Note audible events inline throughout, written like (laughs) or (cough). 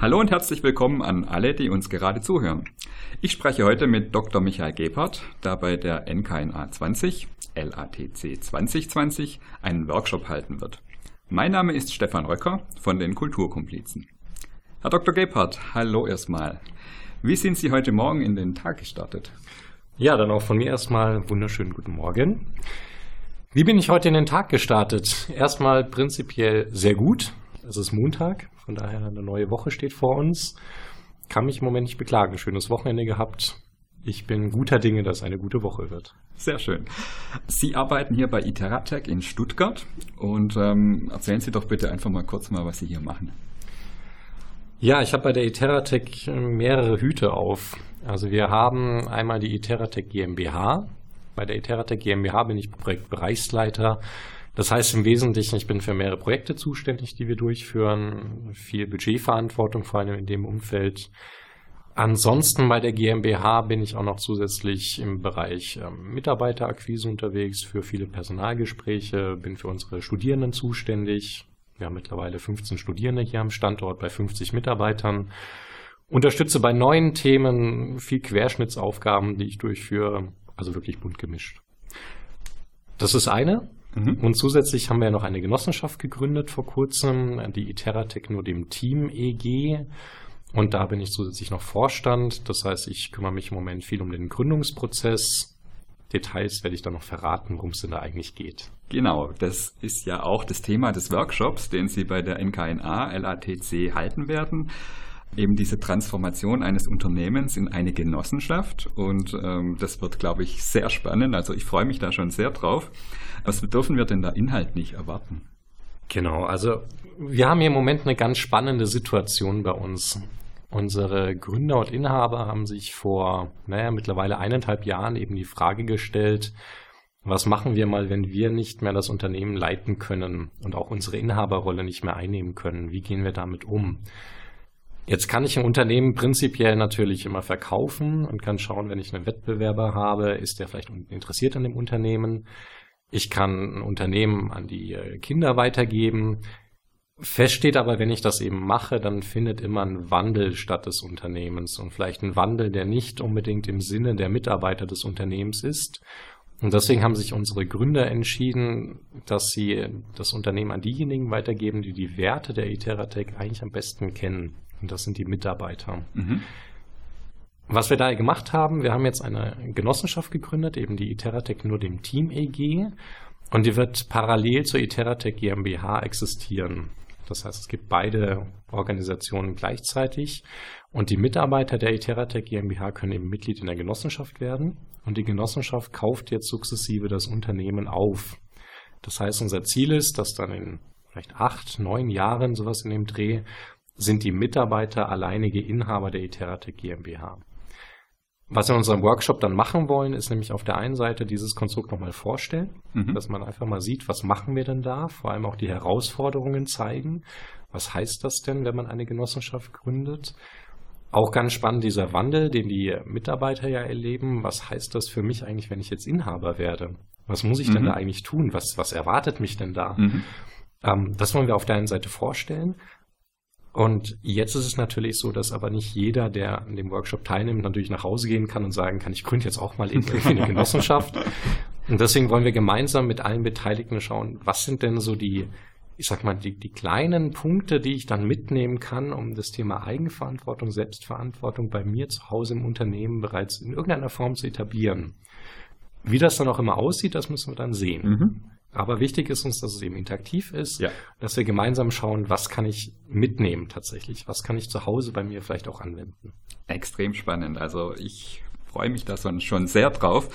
Hallo und herzlich willkommen an alle, die uns gerade zuhören. Ich spreche heute mit Dr. Michael Gebhardt, der bei der NKNA 20, LATC 2020, einen Workshop halten wird. Mein Name ist Stefan Röcker von den Kulturkomplizen. Herr Dr. Gebhardt, hallo erstmal. Wie sind Sie heute Morgen in den Tag gestartet? Ja, dann auch von mir erstmal wunderschönen guten Morgen. Wie bin ich heute in den Tag gestartet? Erstmal prinzipiell sehr gut. Es ist Montag, von daher eine neue Woche steht vor uns. Kann mich im Moment nicht beklagen. Schönes Wochenende gehabt. Ich bin guter Dinge, dass eine gute Woche wird. Sehr schön. Sie arbeiten hier bei Iteratec in Stuttgart und ähm, erzählen Sie doch bitte einfach mal kurz mal, was Sie hier machen. Ja, ich habe bei der Iteratec mehrere Hüte auf. Also wir haben einmal die Iteratec GmbH. Bei der Iteratec GmbH bin ich Projektbereichsleiter das heißt im Wesentlichen, ich bin für mehrere Projekte zuständig, die wir durchführen, viel Budgetverantwortung vor allem in dem Umfeld. Ansonsten bei der GmbH bin ich auch noch zusätzlich im Bereich ähm, Mitarbeiterakquise unterwegs, für viele Personalgespräche, bin für unsere Studierenden zuständig. Wir haben mittlerweile 15 Studierende hier am Standort bei 50 Mitarbeitern. Unterstütze bei neuen Themen viel Querschnittsaufgaben, die ich durchführe, also wirklich bunt gemischt. Das ist eine. Mhm. Und zusätzlich haben wir ja noch eine Genossenschaft gegründet vor kurzem, die Iteratec nur dem Team EG. Und da bin ich zusätzlich noch Vorstand. Das heißt, ich kümmere mich im Moment viel um den Gründungsprozess. Details werde ich dann noch verraten, worum es denn da eigentlich geht. Genau, das ist ja auch das Thema des Workshops, den Sie bei der NKNA LATC halten werden eben diese Transformation eines Unternehmens in eine Genossenschaft. Und ähm, das wird, glaube ich, sehr spannend. Also ich freue mich da schon sehr drauf. Was dürfen wir denn da inhaltlich erwarten? Genau, also wir haben hier im Moment eine ganz spannende Situation bei uns. Unsere Gründer und Inhaber haben sich vor, naja, mittlerweile eineinhalb Jahren eben die Frage gestellt, was machen wir mal, wenn wir nicht mehr das Unternehmen leiten können und auch unsere Inhaberrolle nicht mehr einnehmen können? Wie gehen wir damit um? Jetzt kann ich ein Unternehmen prinzipiell natürlich immer verkaufen und kann schauen, wenn ich einen Wettbewerber habe, ist der vielleicht interessiert an dem Unternehmen. Ich kann ein Unternehmen an die äh, Kinder weitergeben. Fest steht aber, wenn ich das eben mache, dann findet immer ein Wandel statt des Unternehmens und vielleicht ein Wandel, der nicht unbedingt im Sinne der Mitarbeiter des Unternehmens ist. Und deswegen haben sich unsere Gründer entschieden, dass sie das Unternehmen an diejenigen weitergeben, die die Werte der Iteratec eigentlich am besten kennen. Und das sind die Mitarbeiter. Mhm. Was wir da gemacht haben, wir haben jetzt eine Genossenschaft gegründet, eben die Iteratec nur dem Team EG. Und die wird parallel zur Iteratec GmbH existieren. Das heißt, es gibt beide Organisationen gleichzeitig. Und die Mitarbeiter der Iteratec GmbH können eben Mitglied in der Genossenschaft werden. Und die Genossenschaft kauft jetzt sukzessive das Unternehmen auf. Das heißt, unser Ziel ist, dass dann in vielleicht acht, neun Jahren sowas in dem Dreh sind die Mitarbeiter alleinige Inhaber der Iteratec GmbH. Was wir in unserem Workshop dann machen wollen, ist nämlich auf der einen Seite dieses Konstrukt nochmal vorstellen, mhm. dass man einfach mal sieht, was machen wir denn da, vor allem auch die Herausforderungen zeigen. Was heißt das denn, wenn man eine Genossenschaft gründet? Auch ganz spannend dieser Wandel, den die Mitarbeiter ja erleben. Was heißt das für mich eigentlich, wenn ich jetzt Inhaber werde? Was muss ich mhm. denn da eigentlich tun? Was, was erwartet mich denn da? Mhm. Ähm, das wollen wir auf der einen Seite vorstellen. Und jetzt ist es natürlich so, dass aber nicht jeder, der an dem Workshop teilnimmt, natürlich nach Hause gehen kann und sagen kann, ich gründe jetzt auch mal irgendwie eine Genossenschaft. Und deswegen wollen wir gemeinsam mit allen Beteiligten schauen, was sind denn so die, ich sag mal, die, die kleinen Punkte, die ich dann mitnehmen kann, um das Thema Eigenverantwortung, Selbstverantwortung bei mir zu Hause im Unternehmen bereits in irgendeiner Form zu etablieren. Wie das dann auch immer aussieht, das müssen wir dann sehen. Mhm. Aber wichtig ist uns, dass es eben interaktiv ist, ja. dass wir gemeinsam schauen, was kann ich mitnehmen tatsächlich, was kann ich zu Hause bei mir vielleicht auch anwenden. Extrem spannend. Also ich freue mich da schon sehr drauf,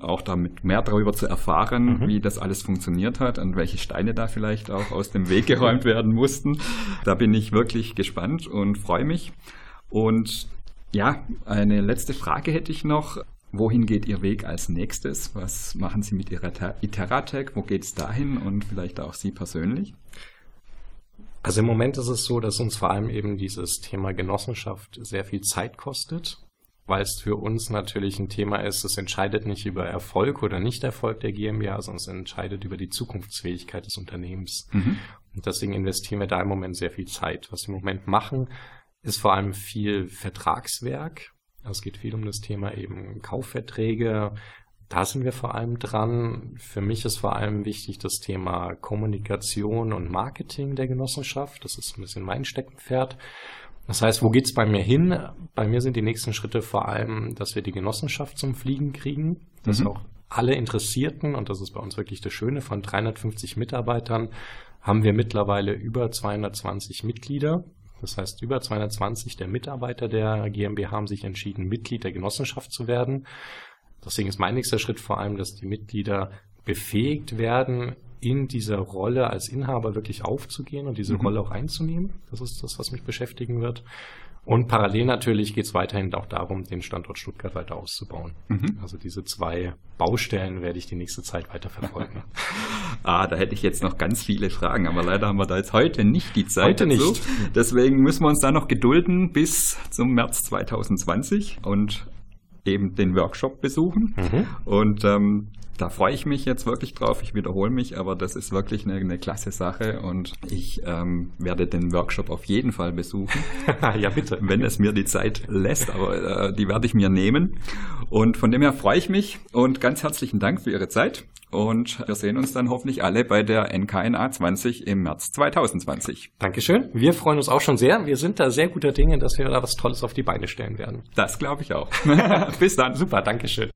auch damit mehr darüber zu erfahren, mhm. wie das alles funktioniert hat und welche Steine da vielleicht auch aus dem Weg geräumt werden mussten. Da bin ich wirklich gespannt und freue mich. Und ja, eine letzte Frage hätte ich noch. Wohin geht Ihr Weg als nächstes? Was machen Sie mit Ihrer Iteratec? Wo geht es dahin und vielleicht auch Sie persönlich? Also im Moment ist es so, dass uns vor allem eben dieses Thema Genossenschaft sehr viel Zeit kostet, weil es für uns natürlich ein Thema ist, es entscheidet nicht über Erfolg oder Nicht-Erfolg der GmbH, sondern es entscheidet über die Zukunftsfähigkeit des Unternehmens. Mhm. Und deswegen investieren wir da im Moment sehr viel Zeit. Was wir im Moment machen, ist vor allem viel Vertragswerk. Es geht viel um das Thema eben Kaufverträge. Da sind wir vor allem dran. Für mich ist vor allem wichtig das Thema Kommunikation und Marketing der Genossenschaft. Das ist ein bisschen mein Steckenpferd. Das heißt, wo geht's bei mir hin? Bei mir sind die nächsten Schritte vor allem, dass wir die Genossenschaft zum Fliegen kriegen, dass mhm. auch alle Interessierten, und das ist bei uns wirklich das Schöne, von 350 Mitarbeitern haben wir mittlerweile über 220 Mitglieder. Das heißt, über 220 der Mitarbeiter der GmbH haben sich entschieden, Mitglied der Genossenschaft zu werden. Deswegen ist mein nächster Schritt vor allem, dass die Mitglieder befähigt werden, in dieser Rolle als Inhaber wirklich aufzugehen und diese mhm. Rolle auch einzunehmen. Das ist das, was mich beschäftigen wird. Und parallel natürlich geht es weiterhin auch darum, den Standort Stuttgart weiter auszubauen. Mhm. Also diese zwei Baustellen werde ich die nächste Zeit weiter verfolgen. (laughs) ah, da hätte ich jetzt noch ganz viele Fragen, aber leider haben wir da jetzt heute nicht die Zeit heute dazu. Nicht. Deswegen müssen wir uns da noch gedulden bis zum März 2020 und eben den Workshop besuchen. Mhm. Und ähm, da freue ich mich jetzt wirklich drauf. Ich wiederhole mich, aber das ist wirklich eine, eine klasse Sache und ich ähm, werde den Workshop auf jeden Fall besuchen. (laughs) ja, bitte. Wenn es mir die Zeit lässt, aber äh, die werde ich mir nehmen. Und von dem her freue ich mich und ganz herzlichen Dank für Ihre Zeit. Und wir sehen uns dann hoffentlich alle bei der NKNA 20 im März 2020. Dankeschön. Wir freuen uns auch schon sehr. Wir sind da sehr guter Dinge, dass wir da was Tolles auf die Beine stellen werden. Das glaube ich auch. (laughs) Bis dann. Super, Dankeschön.